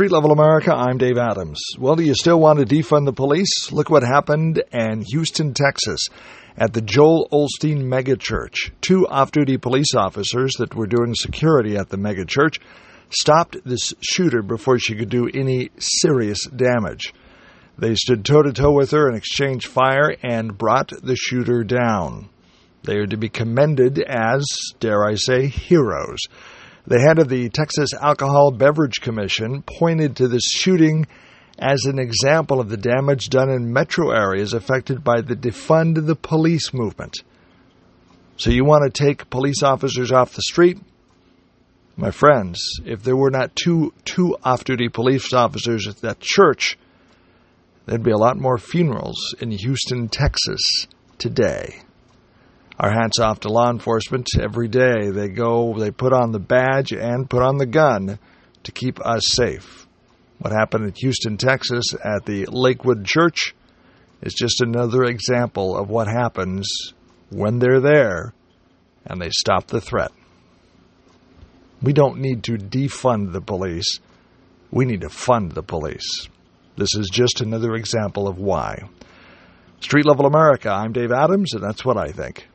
Street Level America, I'm Dave Adams. Well, do you still want to defund the police? Look what happened in Houston, Texas at the Joel Osteen megachurch. Two off duty police officers that were doing security at the megachurch stopped this shooter before she could do any serious damage. They stood toe to toe with her and exchanged fire and brought the shooter down. They are to be commended as, dare I say, heroes. The head of the Texas Alcohol Beverage Commission pointed to this shooting as an example of the damage done in metro areas affected by the defund the police movement. So you want to take police officers off the street? My friends, if there were not two two off-duty police officers at that church, there'd be a lot more funerals in Houston, Texas today. Our hats off to law enforcement every day. They go, they put on the badge and put on the gun to keep us safe. What happened in Houston, Texas at the Lakewood Church is just another example of what happens when they're there and they stop the threat. We don't need to defund the police. We need to fund the police. This is just another example of why. Street Level America, I'm Dave Adams, and that's what I think.